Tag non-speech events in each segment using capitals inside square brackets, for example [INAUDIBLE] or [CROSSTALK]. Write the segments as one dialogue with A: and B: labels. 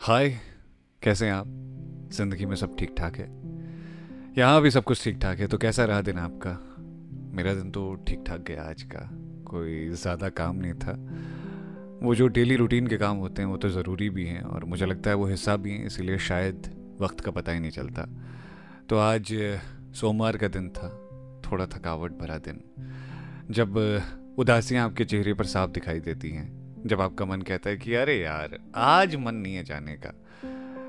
A: हाय, कैसे हैं आप? ज़िंदगी में सब ठीक ठाक है। यहाँ भी सब कुछ ठीक ठाक है तो कैसा रहा दिन आपका? मेरा दिन तो ठीक ठाक गया आज का। कोई ज़्यादा काम नहीं था। वो जो डेली रूटीन के काम होते हैं, वो तो ज़रूरी भी हैं और मुझे लगता है वो हिस्सा भी हैं, इसीलिए शायद वक्त का पता ही नहीं चलता। तो आज सोमवार का दिन था, थोड़ा थकावट भरा दिन। जब उदासियाँ आपके चेहरे पर साफ़ दिखाई देती हैं जब आपका मन कहता है कि अरे यार, आज मन नहीं है जाने का।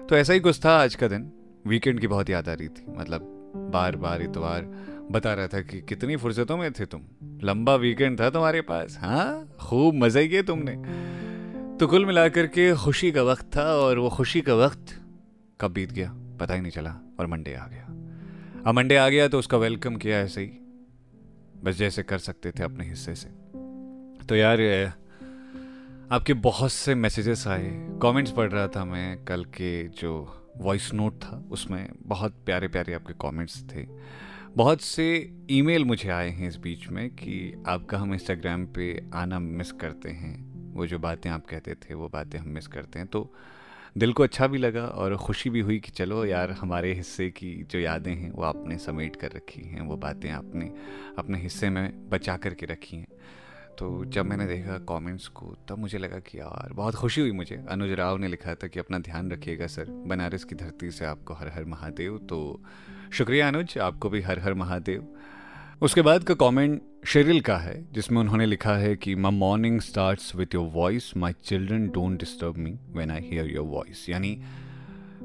A: तो ऐसा ही कुछ था आज का दिन। वीकेंड की बहुत याद आ रही थी। मतलब बार बार इतवार बता रहा था कि कितनी फुर्सतों में थे तुम। लंबा वीकेंड था तुम्हारे पास हाँ? खूब मज़े किए तुमने। तो कुल मिलाकर के खुशी का वक्त था और वो खुशी का वक्त कब बीत गया, पता ही नहीं चला और मंडे आ गया। अब मंडे आ गया तो उसका वेलकम किया ऐसे ही। बस जैसे कर सकते थे अपने हिस्से से। तो यार आपके बहुत से मैसेजेस आए। कमेंट्स पढ़ रहा था मैं कल के जो वॉइस नोट था, उसमें बहुत प्यारे प्यारे आपके कमेंट्स थे। बहुत से ईमेल मुझे आए हैं इस बीच में कि आपका हम इंस्टाग्राम पे आना मिस करते हैं। वो जो बातें आप कहते थे, वो बातें हम मिस करते हैं। तो दिल को अच्छा भी लगा और ख़ुशी भी हुई कि चलो यार, हमारे हिस्से की जो यादें हैं, वो आपने समेट कर रखी हैं। वो बातें आपने अपने हिस्से में बचा करके रखी हैं। तो जब मैंने देखा कमेंट्स को, तब मुझे लगा कि यार, बहुत खुशी हुई मुझे। अनुज राव ने लिखा था कि अपना ध्यान रखिएगा, सर। बनारस की धरती से आपको हर हर महादेव। तो शुक्रिया अनुज, आपको भी हर हर महादेव। उसके बाद का कमेंट शेरिल का है, जिसमें उन्होंने लिखा है कि my morning starts with your voice my children don't disturb me when I hear your voice यानी,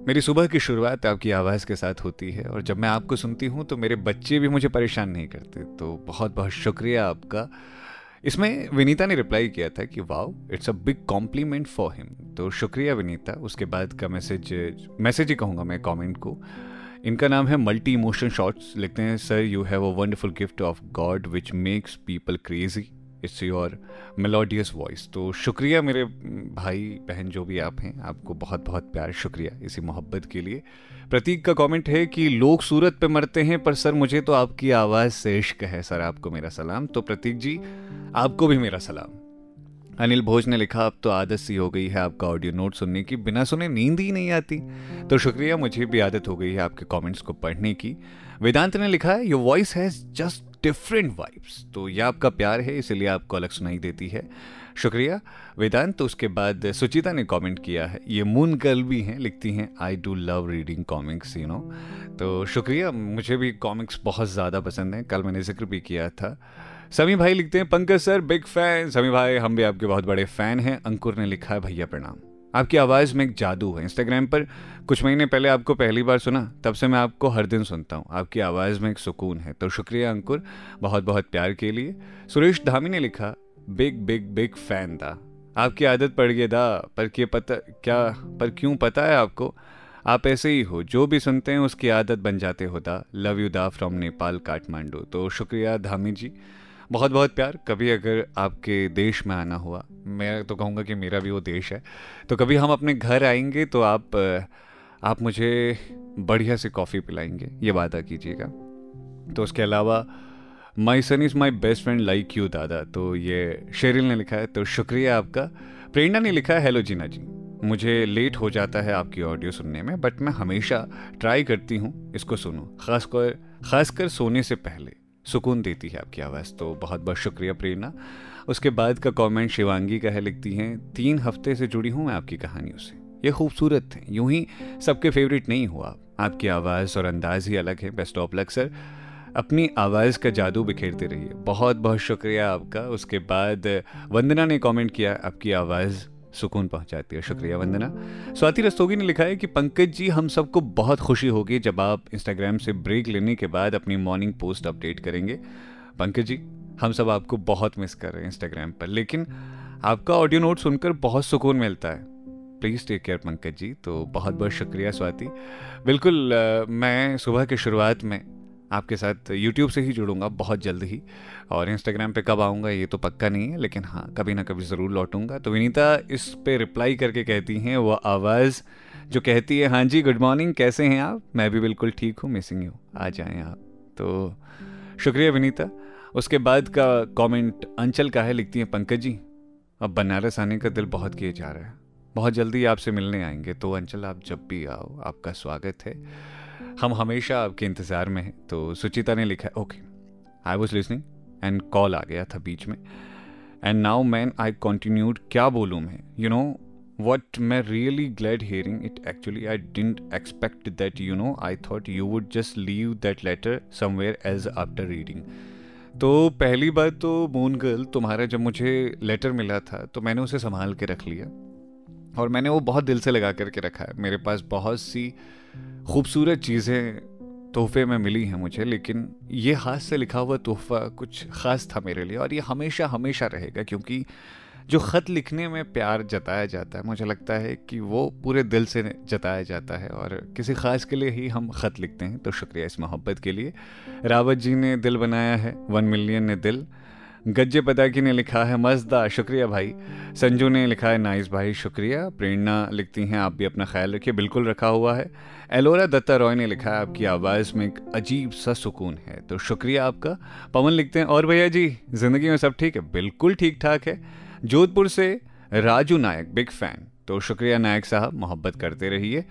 A: मेरी सुबह की शुरुआत आपकी आवाज़ के साथ होती है, और जब मैं आपको सुनती हूँ तो मेरे बच्चे भी मुझे परेशान नहीं करते। तो बहुत बहुत शुक्रिया आपका। इसमें विनीता ने रिप्लाई किया था कि, wow it's a big compliment for him तो शुक्रिया विनीता। उसके बाद का मैसेज मैसेज ही कहूँगा मैं कमेंट को। इनका नाम है मल्टी इमोशन शॉर्ट्स लिखते हैं sir you have a wonderful gift of God which makes people crazy it's your melodious voice. तो शुक्रिया मेरे भाई, बहन जो भी आप हैं, आपको बहुत बहुत प्यार, शुक्रिया इसी मोहब्बत के लिए। प्रतीक का कमेंट है कि लोग सूरत पे मरते हैं, पर सर मुझे तो आपकी आवाज़ से इश्क है, सर आपको मेरा सलाम। तो प्रतीक जी, आपको भी मेरा सलाम। अनिल भोज ने लिखा, अब तो आदत सी हो गई है आपका ऑडियो नोट सुनने की। बिना सुने नींद ही नहीं आती। तो शुक्रिया, मुझे भी आदत हो गई है आपके कमेंट्स को पढ़ने की। वेदांत ने लिखा है your voice has just different vibes तो यह आपका प्यार है, इसलिए आपको अलग सुनाई देती है। शुक्रिया। वेदांत तो उसके बाद सुचिता ने कमेंट किया है। ये मून गर्ल भी हैं, लिखती हैं I do love reading comics you know तो शुक्रिया, मुझे भी कॉमिक्स बहुत ज़्यादा पसंद हैं। कल मैंने ज़िक्र भी किया था। समी भाई लिखते हैं, Pankaj sir big fan Sami भाई, हम भी आपके बहुत बड़े फ़ैन हैं। अंकुर ने लिखा है, भैया प्रणाम. आपकी आवाज़ में एक जादू है। इंस्टाग्राम पर कुछ महीने पहले आपको पहली बार सुना, तब से मैं आपको हर दिन सुनता हूँ। आपकी आवाज़ में एक सुकून है। तो शुक्रिया अंकुर बहुत बहुत प्यार के लिए। सुरेश धामी ने लिखा, बिग बिग बिग फ़ैन था आपकी आदत पड़ गई दा, पर क्या पता, क्या, पर क्यों पता है आपको? आप ऐसे ही हो, जो भी सुनते हैं उसकी आदत बन जाते हो दा। लव यू दा फ्रॉम नेपाल, काठमांडू। तो शुक्रिया धामी जी। बहुत बहुत प्यार। कभी अगर आपके देश में आना हुआ, मैं तो कहूँगा कि मेरा भी वो देश है तो कभी हम अपने घर आएँगे तो आप आप मुझे बढ़िया से कॉफ़ी पिलाएँगे, ये वादा कीजिएगा। तो उसके अलावा my son is my best friend like you दादा। तो ये शेरिल ने लिखा है तो शुक्रिया आपका। प्रेरणा ने लिखा है हेलो जीना जी। मुझे लेट हो जाता है आपकी ऑडियो सुनने में बट मैं हमेशा ट्राई करती हूँ, इसको सुनूँ। खासकर खासकर सोने से पहले। सुकून देती है आपकी आवाज़ तो बहुत बहुत शुक्रिया प्रेरणा। उसके बाद का कमेंट शिवांगी का है, लिखती हैं, तीन हफ़्ते से जुड़ी हूँ मैं आपकी कहानियों से। ये खूबसूरत थे, यूँ ही सबके फेवरेट नहीं हुआ। आपकी आवाज़ और अंदाज ही अलग है बेस्ट ऑफ़ लक सर अपनी आवाज़ का जादू बिखेरते रहिए। बहुत बहुत शुक्रिया आपका। उसके बाद वंदना ने कमेंट किया, आपकी आवाज़ सुकून पहुंचाती है। शुक्रिया वंदना। स्वाति रस्तोगी ने लिखा है कि पंकज जी हम सबको बहुत खुशी होगी जब आप इंस्टाग्राम से ब्रेक लेने के बाद अपनी मॉर्निंग पोस्ट अपडेट करेंगे। पंकज जी हम सब आपको बहुत मिस कर रहे हैं इंस्टाग्राम पर लेकिन आपका ऑडियो नोट सुनकर बहुत सुकून मिलता है। Please take care Pankaj ji. तो बहुत बहुत शुक्रिया स्वाति। बिल्कुल मैं सुबह की शुरुआत में आपके साथ यूट्यूब से ही जुड़ूँगा बहुत जल्द ही। और इंस्टाग्राम पे कब आऊँगा ये तो पक्का नहीं है, लेकिन हाँ कभी ना कभी ज़रूर लौटूँगा। तो विनीता इस पे रिप्लाई करके कहती हैं, वो आवाज़ जो कहती है हाँ जी गुड मॉर्निंग कैसे हैं आप? मैं भी बिल्कुल ठीक हूँ मिसिंग यू आ जाएँ आप। तो शुक्रिया विनीता। उसके बाद का कमेंट अंचल का है, लिखती हैं, पंकज जी, अब बनारस आने का दिल बहुत किए जा रहा है। बहुत जल्दी आपसे मिलने आएँगे तो अंचल आप जब भी आओ, आपका स्वागत है। हम हमेशा आपके इंतज़ार में हैं तो सुचिता ने लिखा, okay I was listening and call आ गया था बीच में। And now man I continued क्या बोलूँ मैं? यू नो वट मैं really glad hearing it actually I didn't expect that you know I thought you would just leave that letter somewhere age after reading तो पहली बार तो moon girl तुम्हारा जब मुझे लेटर मिला था तो मैंने उसे संभाल के रख लिया। और मैंने वो बहुत दिल से लगा करके रखा है। मेरे पास बहुत सी खूबसूरत चीज़ें तोहफे में मिली हैं मुझे, लेकिन ये हाथ से लिखा हुआ तोहफा कुछ ख़ास था मेरे लिए और ये हमेशा हमेशा रहेगा क्योंकि जो ख़त लिखने में प्यार जताया जाता है, मुझे लगता है कि वो पूरे दिल से जताया जाता है और किसी ख़ास के लिए ही हम ख़त लिखते हैं। तो शुक्रिया इस मोहब्बत के लिए। रावत जी ने दिल बनाया है, वन मिलियन ने दिल। गज्जे पताकी ने लिखा है, मजदा, शुक्रिया भाई। संजू ने लिखा है, नाइस भाई, शुक्रिया। प्रेरणा लिखती हैं, आप भी अपना ख्याल रखिए, बिल्कुल रखा हुआ है। एलोरा दत्ता रॉय ने लिखा है, आपकी आवाज़ में एक अजीब सा सुकून है। तो शुक्रिया आपका। पवन लिखते हैं, और भैया जी, ज़िंदगी में सब ठीक है? बिल्कुल ठीक ठाक है। जोधपुर से राजू नायक, बिग फ़ैन। तो शुक्रिया नायक साहब, मोहब्बत करते रहिए।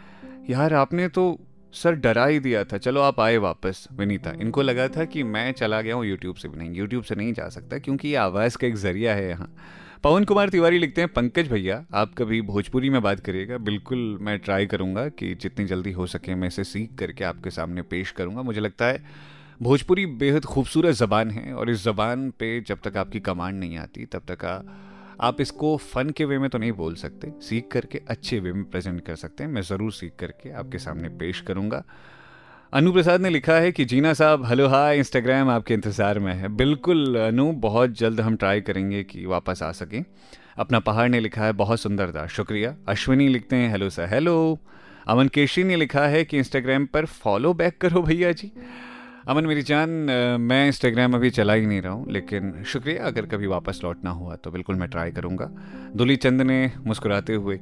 A: यार, आपने तो सर डरा ही दिया था। चलो आप आए वापस। विनीता, इनको लगा था कि मैं चला गया हूँ यूट्यूब से भी नहीं यूट्यूब से नहीं जा सकता क्योंकि ये आवाज़ का एक ज़रिया है यहाँ। पवन कुमार तिवारी लिखते हैं, पंकज भैया, आप कभी भोजपुरी में बात करिएगा। बिल्कुल मैं ट्राई करूँगा कि जितनी जल्दी हो सके मैं इसे सीख करके आपके सामने पेश करूँगा। मुझे लगता है भोजपुरी बेहद खूबसूरत ज़बान है और इस ज़बान पे जब तक आपकी कमांड नहीं आती, तब तक आप इसको फ़न के वे में तो नहीं बोल सकते, सीख करके अच्छे वे में प्रेजेंट कर सकते हैं। मैं ज़रूर सीख करके आपके सामने पेश करूँगा। अनु प्रसाद ने लिखा है कि, जीना साहब हेलो हाय इंस्टाग्राम आपके इंतज़ार में है। बिल्कुल, अनु, बहुत जल्द हम ट्राई करेंगे कि वापस आ सकें। अपना पहाड़ ने लिखा है, बहुत सुंदर था शुक्रिया। अश्विनी लिखते हैं hello sir hello Aman Keshi ने लिखा है कि इंस्टाग्राम पर फॉलो बैक करो भैया जी। अमन, मेरी जान मैं इंस्टाग्राम अभी चला ही नहीं रहा हूँ, लेकिन शुक्रिया, अगर कभी वापस लौटना हुआ तो बिल्कुल मैं ट्राई करूँगा। दुली चंद ने मुस्कुराते हुए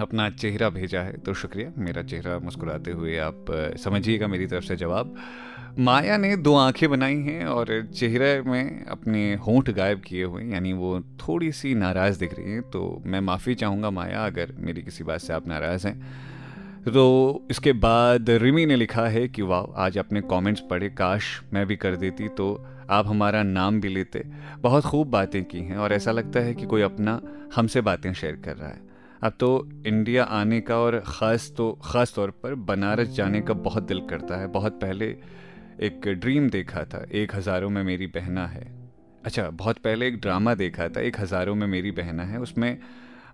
A: अपना चेहरा भेजा है तो शुक्रिया, मेरा चेहरा मुस्कुराते हुए आप समझिएगा मेरी तरफ़ से जवाब। माया ने दो आँखें बनाई हैं और चेहरे में अपने होंठ गायब किए हुए, यानी वो थोड़ी सी नाराज़ दिख रही हैं तो मैं माफ़ी चाहूँगा माया, अगर मेरी किसी बात से आप नाराज़ हैं। तो इसके बाद रिमी ने लिखा है कि वाह, आज अपने कमेंट्स पढ़े। काश मैं भी कर देती तो आप हमारा नाम भी लेते। बहुत खूब बातें की हैं और ऐसा लगता है कि कोई अपना हमसे बातें शेयर कर रहा है। अब तो इंडिया आने का और ख़ास तो ख़ास तौर पर बनारस जाने का बहुत दिल करता है। बहुत पहले एक ड्रीम देखा था, एक हज़ारों में मेरी बहना है। अच्छा बहुत पहले एक ड्रामा देखा था, एक हज़ारों में मेरी बहना है। उसमें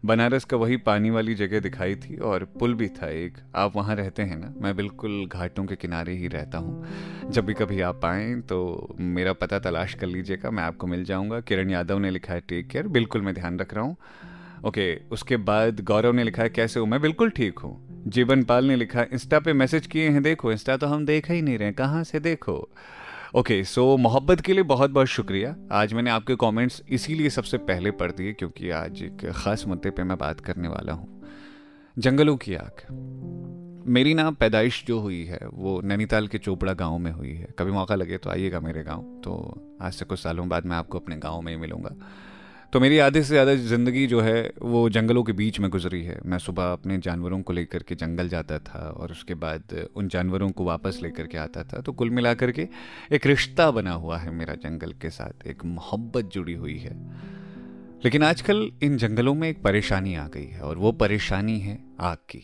A: बनारस का वही पानी वाली जगह दिखाई थी और पुल भी था एक। आप वहाँ रहते हैं ना? मैं बिल्कुल घाटों के किनारे ही रहता हूँ। जब भी कभी आप आएँ तो मेरा पता तलाश कर लीजिएगा, मैं आपको मिल जाऊँगा। किरण यादव ने लिखा है टेक केयर बिल्कुल मैं ध्यान रख रहा हूँ। ओके, उसके बाद गौरव ने लिखा है, कैसे हूँ? मैं बिल्कुल ठीक हूँ। जीवन पाल ने लिखा इंस्टा पे मैसेज किए हैं, देखो, इंस्टा तो हम देख ही नहीं रहे कहाँ से देखो? ओके सो मोहब्बत के लिए बहुत बहुत शुक्रिया। आज मैंने आपके कमेंट्स इसीलिए सबसे पहले पढ़ दिए क्योंकि आज एक ख़ास मुद्दे पे मैं बात करने वाला हूँ। जंगलों की आग। मेरी ना पैदाइश जो हुई है, वो नैनीताल के चोपड़ा गाँव में हुई है। कभी मौका लगे तो आइएगा मेरे गाँव। तो आज से कुछ सालों बाद मैं आपको अपने गाँव में ही मिलूँगा। तो मेरी आधे से ज़्यादा ज़िंदगी जो है, वो जंगलों के बीच में गुजरी है। मैं सुबह अपने जानवरों को लेकर के जंगल जाता था और उसके बाद उन जानवरों को वापस लेकर के आता था। तो कुल मिला के एक रिश्ता बना हुआ है मेरा जंगल के साथ। एक मोहब्बत जुड़ी हुई है। लेकिन आजकल इन जंगलों में एक परेशानी आ गई है और वो परेशानी है आग की।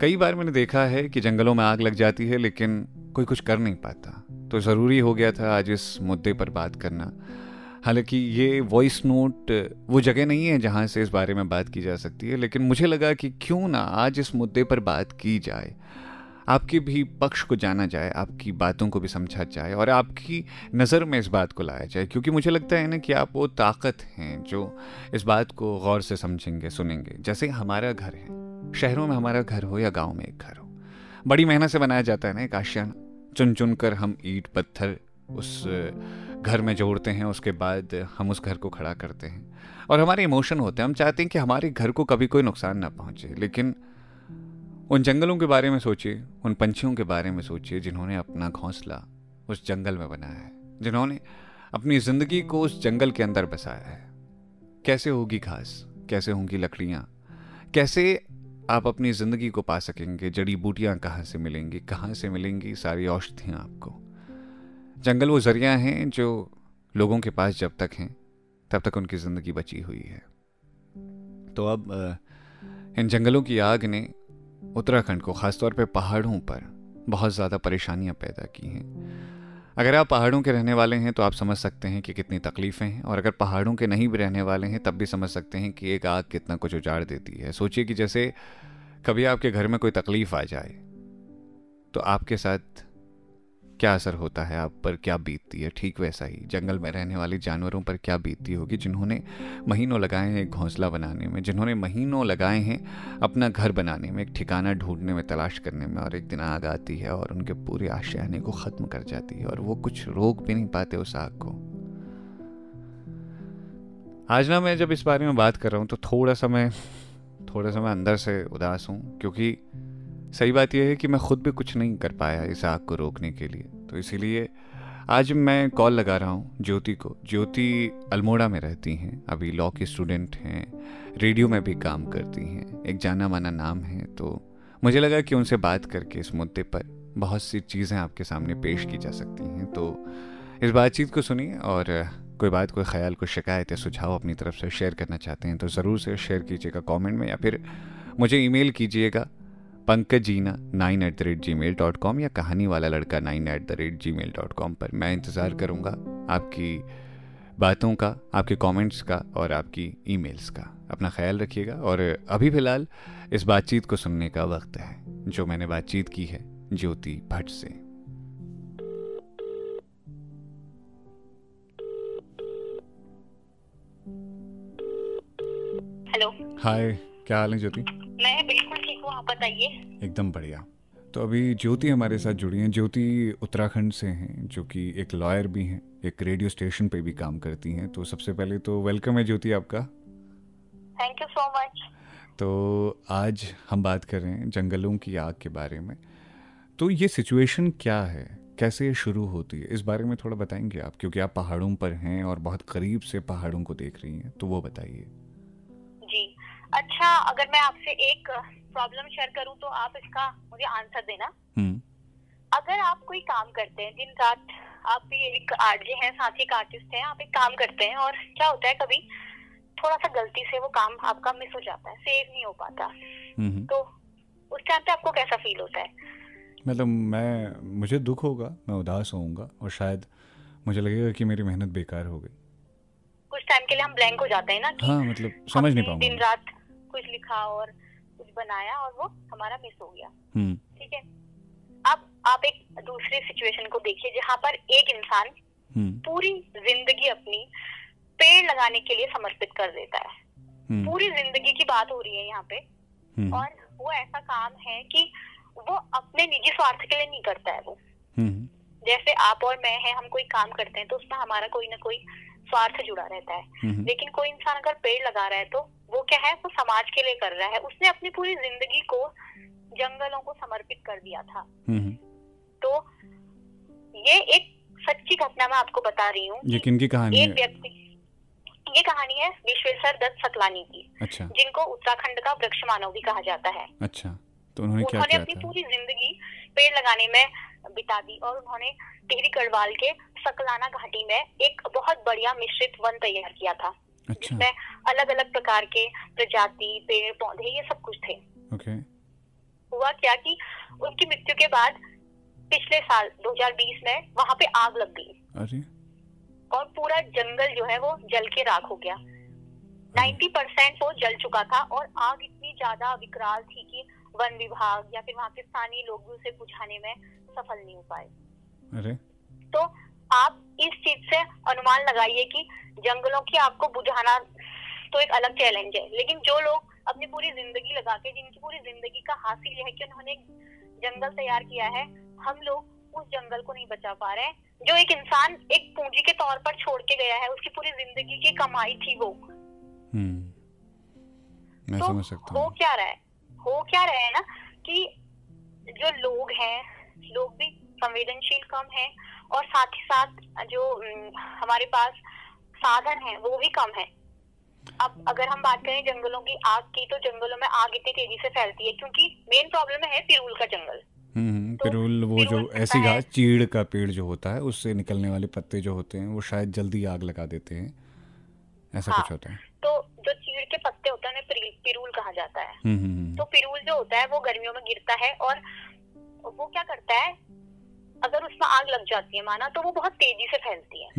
A: कई बार मैंने देखा है कि जंगलों में आग लग जाती है, लेकिन कोई कुछ कर नहीं पाता। तो ज़रूरी हो गया था आज इस मुद्दे पर बात करना। हालाँकि ये वॉइस नोट वो जगह नहीं है जहाँ से इस बारे में बात की जा सकती है, लेकिन मुझे लगा कि क्यों ना आज इस मुद्दे पर बात की जाए। आपके भी पक्ष को जाना जाए, आपकी बातों को भी समझा जाए और आपकी नज़र में इस बात को लाया जाए, क्योंकि मुझे लगता है ना कि आप वो ताकत हैं जो इस बात को गौर से समझेंगे, सुनेंगे। जैसे हमारा घर है, शहरों में हमारा घर हो या गाँव में एक घर हो। बड़ी मेहनत से बनाया जाता है ना एक आशियाना। चुन चुन कर हम ईट, पत्थर उस, घर में जोड़ते हैं, उसके बाद हम उस घर को खड़ा करते हैं। और हमारे इमोशन होते हैं। हम चाहते हैं कि हमारे घर को कभी कोई नुकसान ना पहुँचे, लेकिन उन जंगलों के बारे में सोचिए, उन पंछियों के बारे में सोचिए, जिन्होंने अपना घोंसला उस जंगल में बनाया है, जिन्होंने अपनी ज़िंदगी को उस जंगल के अंदर बसाया है। कैसे होगी घास? कैसे होंगी लकड़ियाँ? कैसे आप अपनी ज़िंदगी को पा सकेंगे? जड़ी बूटियाँ कहाँ से मिलेंगी? कहाँ से मिलेंगी सारी औषधियाँ आपको? जंगल वो ज़रिया हैं जो लोगों के पास जब तक हैं, तब तक उनकी ज़िंदगी बची हुई है। तो अब इन जंगलों की आग ने उत्तराखंड को, ख़ासतौर पर पहाड़ों पर, बहुत ज़्यादा परेशानियाँ पैदा की हैं। अगर आप पहाड़ों के रहने वाले हैं तो आप समझ सकते हैं कि कितनी तकलीफ़ें हैं, और अगर पहाड़ों के नहीं भी रहने वाले हैं, तब भी समझ सकते हैं कि एक आग कितना कुछ उजाड़ देती है। सोचिए कि जैसे कभी आपके घर में कोई तकलीफ़ आ जाए तो आपके साथ क्या असर होता है आप पर, क्या बीतती है? ठीक वैसा ही। जंगल में रहने वाले जानवरों पर क्या बीतती होगी? जिन्होंने महीनों लगाए हैं एक घोंसला बनाने में, जिन्होंने महीनों लगाए हैं अपना घर बनाने में, एक ठिकाना ढूँढने में, तलाश करने में, और एक दिन आग आती है और उनके पूरे आशयाने को ख़त्म कर जाती है और वो कुछ रोक भी नहीं पाते उस आग को। आज ना मैं जब इस बारे में बात कर रहा हूँ तो थोड़ा सा मैं, थोड़ा सा मैं अंदर से उदास हूँ, क्योंकि सही बात यह है कि मैं खुद भी कुछ नहीं कर पाया इस आग को रोकने के लिए। तो इसीलिए आज मैं कॉल लगा रहा हूँ ज्योति को। ज्योति अल्मोड़ा में रहती हैं, अभी लॉ की स्टूडेंट हैं रेडियो में भी काम करती हैं, एक जाना माना नाम है तो मुझे लगा कि उनसे बात करके इस मुद्दे पर बहुत सी चीज़ें आपके सामने पेश की जा सकती हैं तो इस बातचीत को सुनिए और कोई बात, कोई ख्याल, कोई शिकायत या सुझाव अपनी तरफ़ से शेयर करना चाहते हैं तो ज़रूर से शेयर कीजिएगा कमेंट में या फिर मुझे ईमेल कीजिएगा। पंकज जीना nine at the rate gmail dot com या कहानी वाला लड़का nine at the rate gmail dot com पर मैं इंतज़ार करूँगा आपकी बातों का आपके कमेंट्स का और आपकी ईमेल्स का। अपना ख्याल रखिएगा और अभी फ़िलहाल इस बातचीत को सुनने का वक्त है जो मैंने बातचीत की है ज्योति भट्ट से।
B: हेलो
A: हाय क्या हाल है ज्योति?
B: मैं आप बताइए।
A: एकदम बढ़िया। तो अभी ज्योति हमारे साथ जुड़ी हैं। ज्योति उत्तराखंड से हैं जो कि एक लॉयर भी हैं एक रेडियो स्टेशन पे भी काम करती हैं। तो सबसे पहले तो वेलकम है ज्योति आपका।
B: थैंक यू सो मच
A: तो आज हम बात कर रहे हैं जंगलों की आग के बारे में। तो ये सिचुएशन क्या है? कैसे ये शुरू होती है? इस बारे में थोड़ा बताएँगे आप क्योंकि आप पहाड़ों पर हैं और बहुत करीब से पहाड़ों को देख रही हैं तो वो बताइए।
B: अच्छा अगर मैं आपसे एक प्रॉब्लम शेयर करूँ तो आप इसका मुझे आंसर देना।
A: हम्म।
B: अगर आप कोई काम करते हैं दिन रात आप भी एक आरजे हैं साथ ही एक आर्टिस्ट हैं आप एक काम करते हैं और क्या होता है कभी थोड़ा सा गलती से वो काम आपका मिस हो जाता है सेव नहीं हो पाता।
A: हम्म।
B: तो उस टाइम पे आपको कैसा फील होता है?
A: मतलब मैं मुझे दुख होगा मैं उदास होऊँगा और शायद मुझे लगेगा कि मेरी मेहनत बेकार हो गई।
B: कुछ टाइम के लिए हम ब्लैंक हो जाते हैं ना कि
A: हाँ मतलब समझ नहीं
B: हमने दिन रात कुछ लिखा और कुछ बनाया और वो हमारा मिस हो गया।
A: हम्म।
B: ठीक है? अब आप एक दूसरी सिचुएशन को देखिए जहाँ पर एक इंसान
A: हम्म।
B: पूरी ज़िंदगी अपनी पेड़ लगाने के लिए समर्पित कर देता है।
A: हम्म।
B: पूरी ज़िंदगी की बात हो रही है यहाँ पे। और वो ऐसा काम है कि वो अपने निजी स्वार्थ के लिए नहीं करता है वो। जैसे आप और मैं है हम कोई काम करते हैं तो उसमें हमारा कोई ना कोई स्वार्थ जुड़ा रहता है। लेकिन कोई इंसान अगर पेड़ लगा रहा है तो वो क्या है? वो समाज के लिए कर रहा है। उसने अपनी पूरी ज़िंदगी को जंगलों को समर्पित कर दिया था।
A: हम्म
B: तो ये एक सच्ची घटना मैं आपको बता रही हूँ
A: ये किनकी कहानी
B: एक व्यक्ति ये कहानी है विश्वेश्वर दत्त सकलानी की
A: अच्छा।
B: जिनको उत्तराखंड का वृक्ष मानव भी कहा जाता है।
A: अच्छा तो उन्होंने क्या
B: उन्होंने
A: किया
B: अपनी पूरी ज़िंदगी पेड़ लगाने में बिता दी और उन्होंने टिहरी गढ़वाल के सकलाना घाटी में एक बहुत बढ़िया मिश्रित वन तैयार किया था।
A: अच्छा।
B: जिसमें अलग अलग प्रकार के प्रजाति पेड़ पौधे ये सब कुछ थे।
A: ओके।
B: हुआ क्या कि उनकी मृत्यु के बाद पिछले साल 2020 में वहाँ पे आग लग गई।
A: अरे।
B: और पूरा जंगल जो है वो जल के राख हो गया। 90 परसेंट वो जल चुका था और आग इतनी ज़्यादा विकराल थी कि वन विभाग या फिर वहाँ के स्थानीय लोग भी उसे बुझाने में सफल नहीं हो पाए।
A: अरे।
B: तो आप इस चीज़ से अनुमान लगाइए कि जंगलों की आपको बुझाना तो एक अलग चैलेंज है। लेकिन जो लोग अपनी पूरी ज़िंदगी लगा के जिनकी पूरी ज़िंदगी का हासिल यह है कि उन्होंने एक जंगल तैयार किया है हम लोग उस जंगल को नहीं बचा पा रहे हैं। जो एक इंसान एक पूंजी के तौर पर छोड़ के गया है उसकी पूरी ज़िंदगी की कमाई थी वो।
A: हम्म। मैं
B: तो
A: समझ सकता
B: हो।
A: हूँ
B: क्या रहा है? हो क्या रहा है ना कि जो लोग हैं लोग भी संवेदनशील कम है और साथ ही साथ जो हम्म, हमारे पास साधन है वो भी कम है। अब अगर हम बात करें जंगलों की आग की तो जंगलों में आग इतनी तेज़ी से फैलती है क्योंकि मेन प्रॉब्लम है पिरूल का जंगल।
A: हम्म, हम्म
B: तो
A: पिरुल वो जो ऐसी घास चीड़ का पेड़ जो होता है उससे निकलने वाले पत्ते जो होते हैं वो शायद जल्दी आग लगा देते हैं। ऐसा
B: हाँ
A: कुछ होता है।
B: तो जो चीड़ के पत्ते होते हैं उन्हें पिरी- पिरूल कहा जाता है।
A: हम्म
B: तो पिरूल जो होता है वो गर्मियों में गिरता है और वो क्या करता है? अगर उसमें आग लग जाती है माना तो वो बहुत तेज़ी से फैलती है।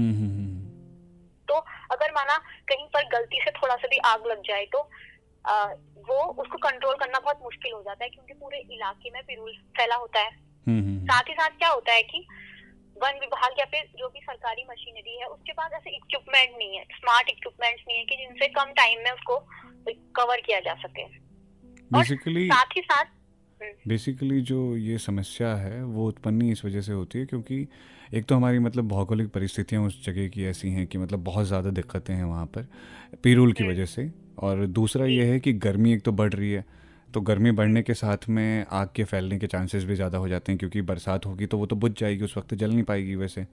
B: तो अगर माना कहीं पर गलती से थोड़ा सा भी आग लग जाए तो आ, वो उसको कंट्रोल करना बहुत मुश्किल हो जाता है क्योंकि पूरे इलाके में पिरूल फैला होता है।
A: हम्म, हम्म,
B: साथ ही साथ क्या होता है कि वन विभाग या फिर जो भी सरकारी मशीनरी है उसके पास ऐसे इक्विपमेंट नहीं है स्मार्ट इक्विपमेंट नहीं है कि जिनसे कम टाइम में उसको कवर किया जा सके।
A: बेसिकली
B: साथ ही साथ हम्म,
A: बेसिकली जो ये समस्या है वो उत्पन्न इस वजह से होती है क्योंकि एक तो हमारी मतलब भौगोलिक परिस्थितियाँ उस जगह की ऐसी हैं कि मतलब बहुत ज़्यादा दिक्कतें हैं वहाँ पर पिरूल की वजह से। और दूसरा ये है कि गर्मी एक तो बढ़ रही है तो गर्मी बढ़ने के साथ में आग के फैलने के चांसेस भी ज़्यादा हो जाते हैं क्योंकि बरसात होगी तो वो तो बुझ जाएगी उस वक्त जल नहीं पाएगी वैसे।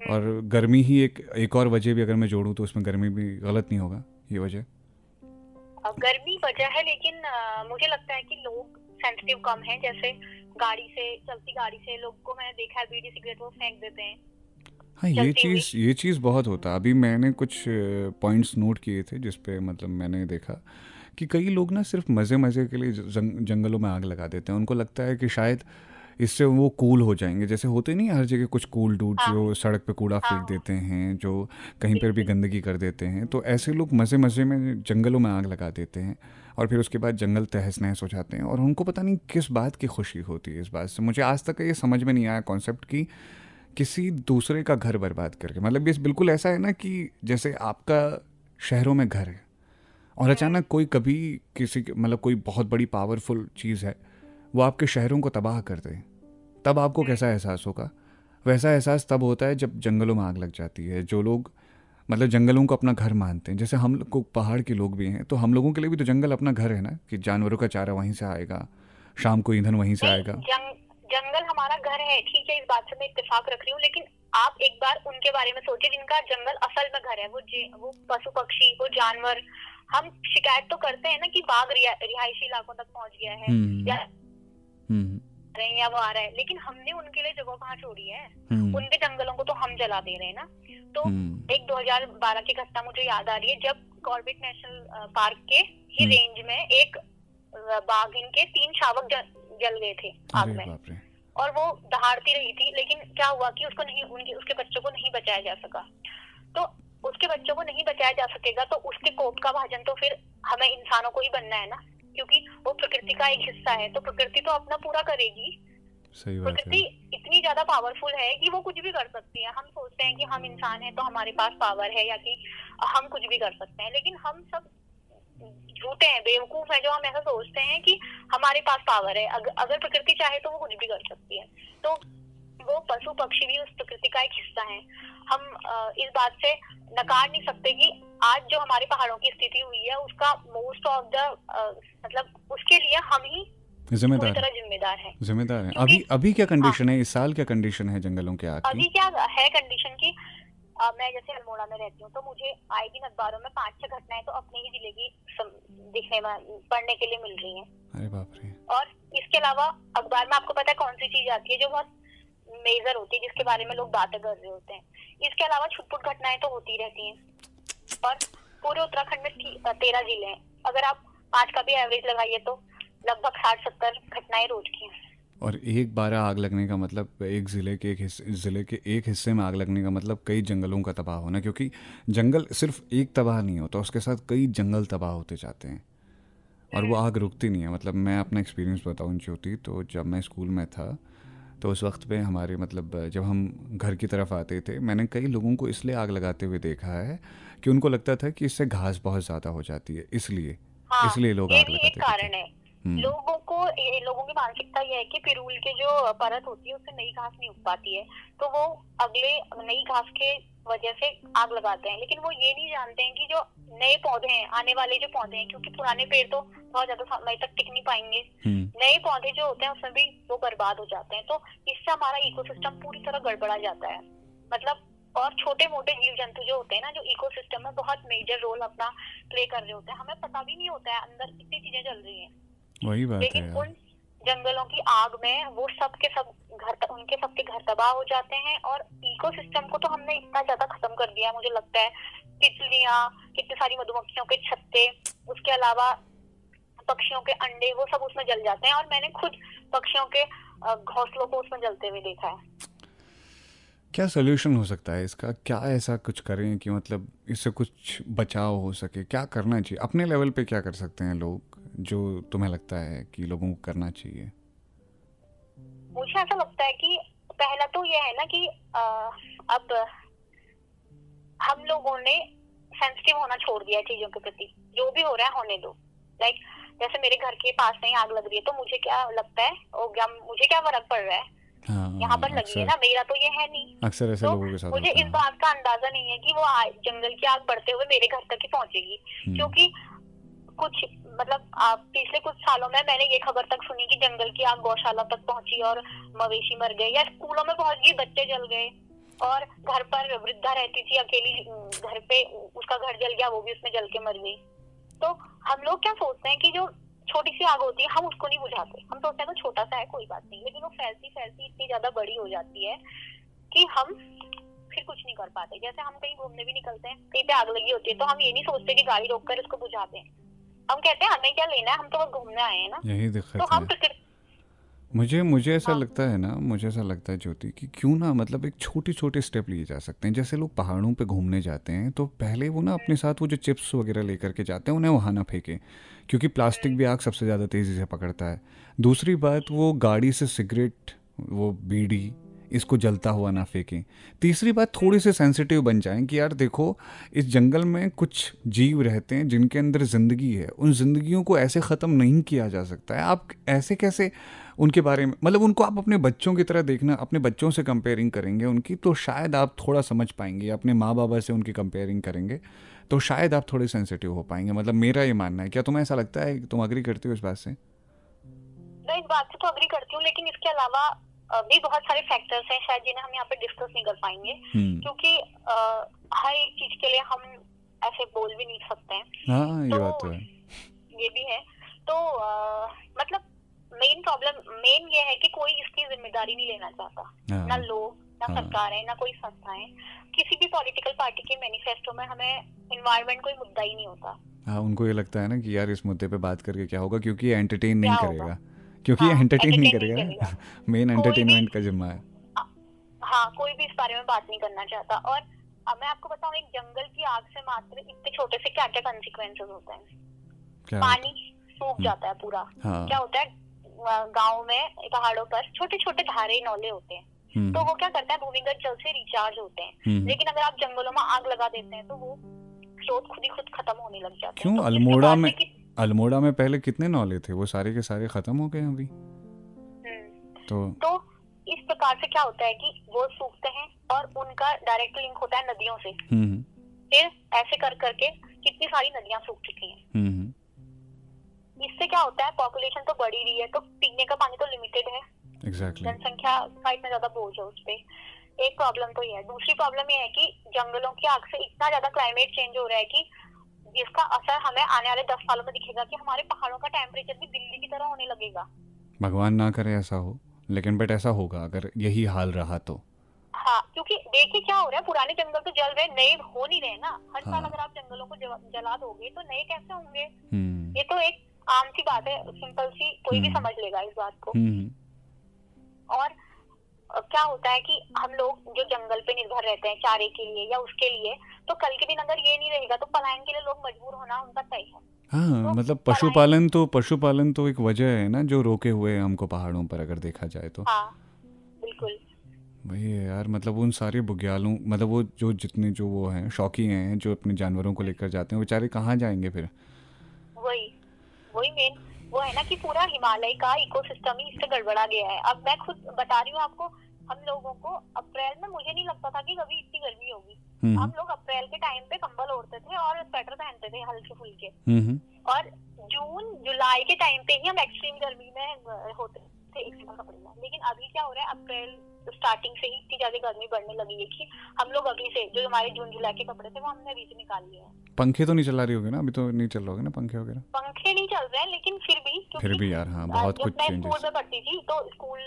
A: और गर्मी ही एक एक और वजह भी अगर मैं जोड़ूँ तो उसमें गर्मी भी गलत नहीं होगा ये वजह।
B: गर्मी वजह है लेकिन अ, मुझे लगता है कि लोग सेंसिटिव कम हैं जैसे गाड़ी से चलती गाड़ी से लोग को मैंने देखा है बीड़ी सिगरेट वो फेंक देते हैं।
A: हाँ ये चीज़ ये चीज़ बहुत होता है। अभी मैंने कुछ पॉइंट्स नोट किए थे जिस पे मतलब मैंने देखा कि कई लोग ना सिर्फ़ मज़े मज़े के लिए जंग, जंगलों में आग लगा देते हैं। उनको लगता है कि शायद इससे वो कूल हो जाएँगे। जैसे होते नहीं हर जगह कुछ कूल डूड
B: हाँ।
A: जो सड़क पे कूड़ा फेंक
B: हाँ।
A: देते हैं जो कहीं पर भी गंदगी कर देते हैं तो ऐसे लोग मज़े मज़े में जंगलों में आग लगा देते हैं और फिर उसके बाद जंगल तहस नहस हो जाते हैं और उनको पता नहीं किस बात की खुशी होती है इस बात से। मुझे आज तक ये समझ में नहीं आया कॉन्सेप्ट की किसी दूसरे का घर बर्बाद करके मतलब ये बिल्कुल ऐसा है ना कि जैसे आपका शहरों में घर है और
B: हम्म।
A: अचानक कोई कभी किसी मतलब कोई बहुत बड़ी पावरफुल चीज़ है वो आपके शहरों को तबाह कर दे तब आपको
B: हम्म।
A: कैसा एहसास होगा? वैसा एहसास तब होता है जब जंगलों में आग लग जाती है जो लोग मतलब जंगलों को अपना घर मानते हैं। जैसे हम लोग को पहाड़ के लोग भी हैं तो हम लोगों के लिए भी तो जंगल अपना घर है ना कि जानवरों का चारा वहीं से आएगा शाम को ईंधन वहीं से आएगा।
B: जंग, जंगल हमारा घर है ठीक है इस बात से मैं इतफाक रख रही हूँ लेकिन आप एक बार उनके बारे में सोचिए जिनका जंगल असल में घर है वो वो पशु पक्षी वो जानवर हम शिकायत तो करते हैं ना कि बाघ रिहायशी इलाकों तक पहुँच गया है
A: हम्म।
B: या रहे हैं या वो आ रहा है। लेकिन हमने उनके लिए जगह कहाँ छोड़ी है?
A: हम्म।
B: उनके जंगलों को तो हम जला दे रहे हैं ना। तो
A: हम्म।
B: एक 2012 की घटना मुझे याद आ रही है जब कॉर्बेट नेशनल पार्क के ही
A: हम्म।
B: रेंज में एक अ, बाघिन के तीन शावक जल गए थे आग में। और वो दहाड़ती रही थी लेकिन क्या हुआ कि उसको नहीं उनके उसके बच्चों को नहीं बचाया जा सका। तो उसके बच्चों को नहीं बचाया जा सकेगा तो उसके कोप का भाजन तो फिर हमें इंसानों को ही बनना है ना। क्योंकि वो प्रकृति का एक हिस्सा है तो प्रकृति तो अपना पूरा करेगी।
A: सही बात है।
B: प्रकृति इतनी ज़्यादा पावरफुल है कि वो कुछ भी कर सकती है। हम सोचते हैं कि हम इंसान हैं तो हमारे पास पावर है या कि हम कुछ भी कर सकते हैं लेकिन हम सब झूठे हैं बेवकूफ़ हैं जो हम ऐसा सोचते हैं कि हमारे पास पावर है। अगर, अगर प्रकृति चाहे तो वो कुछ भी कर सकती है। तो वो पशु पक्षी भी उस प्रकृति का एक हिस्सा है। हम इस बात से नकार नहीं सकते कि आज जो हमारे पहाड़ों की स्थिति हुई है उसका मोस्ट ऑफ़ द मतलब उसके लिए हम ही
A: जिम्मेदार
B: जिम्मेदार है।
A: जिम्मेदार है। अभी अभी क्या
B: हाँ।
A: कंडीशन है? इस साल क्या कंडीशन है जंगलों के आग
B: अभी क्या है कंडीशन की अ, मैं जैसे अल्मोड़ा में रहती हूँ तो मुझे आए दिन अखबारों में पाँच छह घटनाएँ तो अपने ही ज़िले की दिखने में पढ़ने के लिए मिल रही है।
A: अरे बाप रे।
B: और इसके अलावा अखबार में आपको पता है कौन सी चीज़ आती है जो बहुत मेजर होती है जिसके बारे में लोग बातें कर रहे होते हैं। इसके अलावा छुटपुट घटनाएँ तो होती रहती हैं। और पूरे उत्तराखंड में तेरह ज़िले हैं। अगर आप पाँच का भी एवरेज लगाइए तो लगभग साठ सत्तर घटनाएँ रोज की हैं।
A: और एक बार आग लगने का मतलब एक ज़िले के एक हिस्से ज़िले के एक हिस्से में आग लगने का मतलब कई जंगलों का तबाह होना क्योंकि जंगल सिर्फ़ एक तबाह नहीं होता उसके साथ कई जंगल तबाह होते जाते हैं। और वो आग रुकती नहीं है। मतलब मैं अपना एक्सपीरियंस बताऊँ ज्योति तो जब मैं स्कूल में था तो उस वक्त पे हमारे मतलब जब हम घर की तरफ़ आते थे मैंने कई लोगों को इसलिए आग लगाते हुए देखा है कि उनको लगता था कि इससे घास बहुत ज़्यादा हो जाती है इसलिए
B: हाँ
A: इसलिए लोग आग लगाते
B: कारण है। लोगों को लोगों की मानसिकता ये है कि पिरूल के जो परत होती है उससे नई घास नहीं उग पाती है। तो वो अगले नई घास के वजह से आग लगाते हैं। लेकिन वो ये नहीं जानते हैं कि जो नए पौधे हैं आने वाले जो पौधे हैं क्योंकि पुराने पेड़ तो बहुत ज़्यादा समय तक टिक नहीं पाएँगे।
A: हम्म।
B: नए पौधे जो होते हैं उसमें भी वो बर्बाद हो जाते हैं। तो इससे हमारा इकोसिस्टम पूरी तरह गड़बड़ा जाता है। मतलब और छोटे मोटे जीव जंतु जो होते हैं ना जो इकोसिस्टम में बहुत मेजर रोल अपना प्ले कर रहे होते हैं हमें पता भी नहीं होता है अंदर कितनी चीज़ें चल रही हैं।
A: वही बात
B: लेकिन
A: यार।
B: उन जंगलों की आग में वो सब के सब घर उनके सबके घर तबाह हो जाते हैं और इकोसिस्टम को तो हमने इतना ज़्यादा खत्म कर दिया मुझे लगता है। तितलियाँ कितनी सारी मधुमक्खियों के छत्ते उसके अलावा पक्षियों के अंडे वो सब उसमें जल जाते हैं और मैंने खुद पक्षियों के घोंसलों को उसमें जलते हुए देखा है।
A: क्या सोल्यूशन हो सकता है इसका? क्या ऐसा कुछ करें कि मतलब इससे कुछ बचाव हो सके? क्या करना चाहिए? अपने लेवल पे क्या कर सकते हैं लोग? जो तुम्हें लगता है कि लोगों को करना चाहिए?
B: मुझे ऐसा लगता है कि पहला तो ये है ना कि अ, अब हम लोगों ने सेंसिटिव होना छोड़ दिया है चीज़ों के प्रति। जो भी हो रहा है होने दो। लाइक जैसे मेरे घर के पास नहीं आग लग रही है तो मुझे क्या लगता है? ओ क्या मुझे क्या फ़र्क पड़ रहा है?
A: हाँ
B: यहाँ पर लगी है ना मेरा तो ये है नहीं।
A: अक्सर ऐसे
B: तो
A: लोगों के साथ
B: मुझे इस बात का अंदाज़ा नहीं है कि वो जंगल की आग बढ़ते हुए मेरे घर तक ही पहुंचेगी।
A: हम्म,
B: क्योंकि कुछ मतलब पिछले कुछ सालों में मैंने ये खबर तक सुनी कि जंगल की आग गौशाला तक पहुँची और मवेशी मर गए या स्कूलों में पहुँच गई बच्चे जल गए। और घर पर वृद्धा रहती थी, अकेली घर पे उसका घर जल गया, वो भी उसमें जल के मर गई। तो हम लोग क्या सोचते हैं कि जो छोटी सी आग होती है, हम उसको नहीं बुझाते। हम सोचते हैं तो छोटा सा है, कोई बात नहीं। लेकिन वो फैलती फैलती इतनी ज़्यादा बड़ी हो जाती है कि हम फिर कुछ नहीं कर पाते। जैसे हम कहीं घूमने भी निकलते हैं, कहीं पे आग लगी होती है तो हम ये नहीं सोचते कि गाड़ी रोककर उसको बुझा दें हम कहते हैं हमें क्या लेना है? हम तो घूमने आए हैं ना।
A: यही
B: तो
A: दिक्कत
B: हम
A: है
B: प्रकृति
A: मुझे मुझे ऐसा
B: हाँ।
A: लगता है ना मुझे ऐसा लगता है ज्योति कि क्यों ना मतलब एक छोटे छोटे स्टेप लिए जा सकते हैं। जैसे लोग पहाड़ों पे घूमने जाते हैं तो पहले वो ना अपने साथ वो जो चिप्स वगैरह लेकर के जाते हैं उन्हें वहाँ ना फेंकें क्योंकि प्लास्टिक भी आग सबसे ज़्यादा तेज़ी से पकड़ता है। दूसरी बात वो गाड़ी से सिगरेट वो बीड़ी इसको जलता हुआ ना फेंकें। तीसरी बात, थोड़ी से सेंसिटिव बन जाएँ कि यार देखो, इस जंगल में कुछ जीव रहते हैं जिनके अंदर ज़िंदगी है। उन जिंदगियों को ऐसे ख़त्म नहीं किया जा सकता है। आप ऐसे कैसे उनके बारे में मतलब उनको आप अपने बच्चों की तरह देखना, अपने बच्चों से कंपेयरिंग करेंगे उनकी तो शायद आप थोड़ा समझ पाएँगे, अपने माँ बाबा से उनकी कंपेयरिंग करेंगे तो शायद आप थोड़े सेंसिटिव हो पाएँगे। मतलब मेरा ये मानना है। क्या तुम्हें ऐसा लगता है तुम अग्री करती हो इस बात से?
B: मैं इस बात से तो अग्री करती हूँ, लेकिन इसके अलावा भी बहुत सारे फैक्टर्स हैं शायद जिन्हें हम यहाँ पे डिस्कस नहीं कर पाएँगे।
A: हम्म।
B: क्योंकि हर एक चीज़ के लिए हम ऐसे बोल भी नहीं सकते हैं।
A: हाँ ये
B: तो
A: बात तो है।
B: ये भी है। तो अ, मतलब मेन प्रॉब्लम मेन ये है कि कोई इसकी ज़िम्मेदारी नहीं लेना चाहता। ना
A: हाँ
B: लोग ना
A: हाँ।
B: सरकार है ना कोई संस्थाएँ किसी भी पॉलिटिकल पार्टी के मैनिफेस्टो में हमें इन्वायरमेंट कोई मुद्दा ही नहीं होता।
A: हाँ उनको ये लगता है ना कि यार इस मुद्दे पे बात करके क्या होगा? क्योंकि एंटरटेन नहीं
B: क्या होगा?
A: क्योंकि ये
B: हाँ,
A: एंटरटेन नहीं करेगा। मेन एंटरटेनमेंट [LAUGHS] का जिम्मा है।
B: हाँ कोई भी इस बारे में बात नहीं करना चाहता। और अब मैं आपको बताऊँ एक जंगल की आग से मात्र इतने छोटे से क्या क्या कंसिक्वेंसेस होते हैं?
A: क्या
B: पानी सूख
A: हम्म।
B: जाता है पूरा।
A: हाँ।
B: क्या होता है? गाँव में पहाड़ों पर छोटे छोटे धारे नौले होते हैं।
A: हम्म,
B: तो वो क्या करता है? भूमिगत जल से रिचार्ज होते हैं।
A: हम्म।
B: लेकिन अगर आप जंगलों में आग लगा देते हैं तो वो स्रोत खुद ही खुद खत्म होने लग जाते
A: क्यों?
B: हैं तो
A: अल्मोड़ा में- अल्मोड़ा में पहले कितने नौले थे? वो सारे के सारे खत्म हो गए अभी?
B: हम्म,
A: तो
B: तो इस प्रकार से क्या होता है कि वो सूखते हैं और उनका डायरेक्ट लिंक होता है नदियों से।
A: हम्म हम्म,
B: फिर ऐसे कर करके कितनी सारी नदियाँ सूख चुकी हैं। इससे क्या होता है पॉपुलेशन तो बढ़ी रही है तो पीने का पानी तो लिमिटेड है।
A: एग्जैक्टली
B: जनसंख्या का इतना ज़्यादा बोझ है उस पे। एक प्रॉब्लम तो ये है। दूसरी प्रॉब्लम ये है कि जंगलों की आग से इतना ज़्यादा क्लाइमेट चेंज हो रहा है कि जिसका असर हमें आने वाले दस सालों में दिखेगा कि हमारे पहाड़ों का टेम्परेचर भी दिल्ली की तरह होने लगेगा
A: भगवान ना करे ऐसा हो लेकिन बट ऐसा होगा अगर यही हाल रहा तो
B: हाँ क्योंकि देखिए क्या हो रहा है पुराने जंगल तो जल रहे नए हो नहीं रहे ना हर
A: हाँ। साल।
B: अगर आप जंगलों को जला जला दोगे तो नए कैसे होंगे
A: हम्म
B: ये तो एक आम सी बात है सिंपल सी कोई भी
A: हम्म।
B: समझ लेगा इस बात को
A: हम्म
B: और क्या होता है कि हम लोग जो जंगल पे निर्भर रहते हैं चारे के लिए या उसके लिए तो कल के दिन अगर ये नहीं रहेगा तो पलायन के लिए लोग मजबूर होना उनका तय है।
A: हाँ
B: तो
A: मतलब पशुपालन तो पशुपालन तो एक वजह है ना जो रोके हुए हैं हमको पहाड़ों पर अगर देखा जाए तो।
B: हाँ बिल्कुल।
A: वही है यार मतलब उन सारे बुग्यालों मतलब वो जो जितने जो वो हैं शौकी हैं जो अपने जानवरों को लेकर जाते हैं बेचारे कहाँ जाएँगे फिर?
B: वही वही मेन वो है ना कि पूरा हिमालय का इकोसिस्टम ही इससे गड़बड़ा गया है। अब मैं खुद बता रही हूँ आपको हम लोगों को अप्रैल में मुझे नहीं लगता था कि कभी इतनी गर्मी होगी।
A: हम्म।
B: हम लोग अप्रैल के टाइम पे कंबल ओढ़ते थे और स्वेटर पहनते थे हल्के फुल्के।
A: हम्म हम्म,
B: और जून जुलाई के टाइम पे ही हम एक्सट्रीम गर्मी में होते थे एक कपड़े में लेकिन अभी क्या हो रहा है अप्रैल स्टार्टिंग से ही इतनी ज़्यादा गर्मी बढ़ने लगी है कि हम लोग अभी से जो हमारे जून जुलाई के कपड़े थे वो हमने अभी से निकाल लिए हैं।
A: पंखे तो नहीं चला रही होगी ना? अभी तो नहीं चल रहा ना पंखे वगैरह?
B: पंखे नहीं चल रहे हैं लेकिन फिर भी
A: फिर भी यार हाँ बहुत कुछ
B: मैं स्कूल में पढ़ती थी तो स्कूल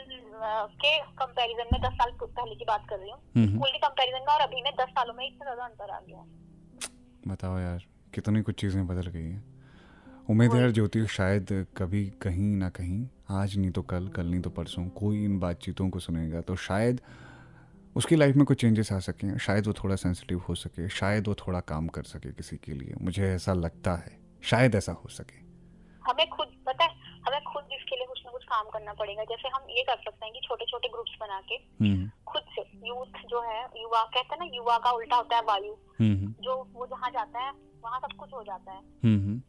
B: के कंपैरिजन में दस साल पहले की बात कर रही हूँ।
A: हम्म
B: स्कूल के कंपैरिजन में और अभी में दस सालों में इतना ज़्यादा अंतर आ गया
A: बताओ यार कितनी कुछ चीज़ें बदल गई हैं। उम्मीद है यार ज्योति शायद कभी कहीं ना कहीं आज नहीं तो कल कल नहीं तो परसों कोई इन बातचीतों को सुनेगा तो शायद उसकी लाइफ में कुछ चेंजेस आ सकें शायद वो थोड़ा सेंसिटिव हो सके शायद वो थोड़ा काम कर सके किसी के लिए मुझे ऐसा लगता है शायद ऐसा हो सके।
B: हमें खुद पता है हमें खुद इसके लिए कुछ ना कुछ काम करना पड़ेगा जैसे हम ये कर सकते हैं कि छोटे छोटे ग्रुप्स बना के
A: हम्म।
B: खुद से यूथ जो है युवा कहते हैं ना युवा का उल्टा होता है वायु
A: हम्म।
B: जो वो जहाँ जाता है वहाँ सब कुछ हो जाता है।
A: हम्म।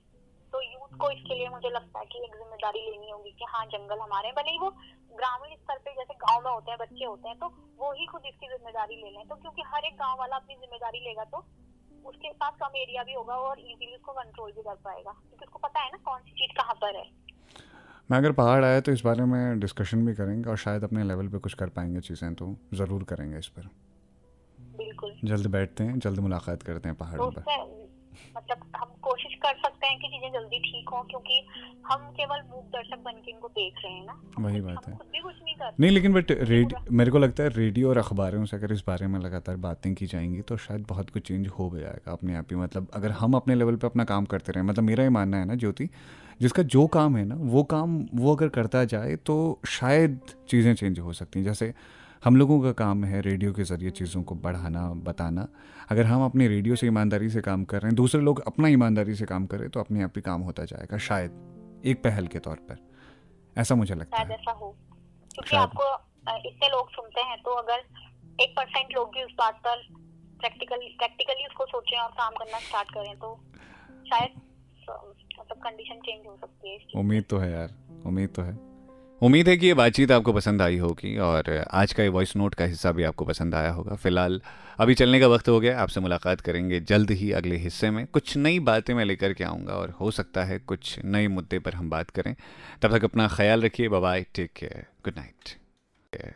B: तो यूथ को इसके लिए मुझे लगता है कि एक ज़िम्मेदारी लेनी होगी कि हाँ जंगल हमारे भले ही वो ग्रामीण स्तर पे जैसे गाँव में होते हैं बच्चे होते हैं तो वो ही खुद इसकी ज़िम्मेदारी ले लें। तो क्योंकि हर एक गाँव वाला अपनी ज़िम्मेदारी लेगा तो उसके पास कम एरिया भी होगा और इजीली उसको कंट्रोल भी कर पाएगा। क्योंकि उसको पता है ना कौन सी चीज़ कहाँ पर है।
A: मैं अगर पहाड़ आया तो इस बारे में डिस्कशन भी करेंगे और शायद अपने लेवल पे कुछ कर पाएँगे चीज़ें तो ज़रूर करेंगे इस पर।
B: बिल्कुल।
A: जल्द बैठते हैं जल्द मुलाकात करते हैं
B: तो
A: पहाड़ों पर
B: मतलब हम कर सकते हैं कि चीज़ें जल्दी ठीक हों क्योंकि हम केवल मूक दर्शक बन के इनको देख रहे हैं ना।
A: वही बात है।
B: खुद भी कुछ नहीं कर
A: नहीं लेकिन बट रेडियो मेरे को लगता है रेडियो और अखबारों से अगर इस बारे में लगातार बातें की जाएँगी तो शायद बहुत कुछ चेंज हो भी जाएगा अपने आप ही। मतलब अगर हम अपने लेवल पे अपना काम करते रहे मतलब मेरा ये मानना है ना ज्योति जिसका जो काम है ना वो काम वो अगर करता जाए तो शायद चीज़ें चेंज हो सकती हैं। जैसे हम लोगों का काम है रेडियो के ज़रिए चीज़ों को बढ़ाना बताना। अगर हम अपने रेडियो से ईमानदारी से काम कर रहे हैं दूसरे लोग अपना ईमानदारी से काम करें तो अपने आप ही काम होता जाएगा शायद एक पहल के तौर पर। ऐसा मुझे लगता है।
B: क्योंकि आपको इतने लोग सुनते हैं तो अगर एक परसेंट लोग भी उस बात पर प्रैक्टिकल प्रैक्टिकली उसको सोचें और काम करना स्टार्ट करें तो शायद मतलब कंडीशन चेंज हो सकती है
A: उम्मीद तो है यार उम्मीद तो है। उम्मीद है कि ये बातचीत आपको पसंद आई होगी और आज का ये वॉइस नोट का हिस्सा भी आपको पसंद आया होगा। फ़िलहाल, अभी चलने का वक्त हो गया, आपसे मुलाकात करेंगे जल्द ही अगले हिस्से में। कुछ नई बातें मैं लेकर के आऊँगा और हो सकता है कुछ नए मुद्दे पर हम बात करें। तब तक अपना ख्याल रखिए bye take care good night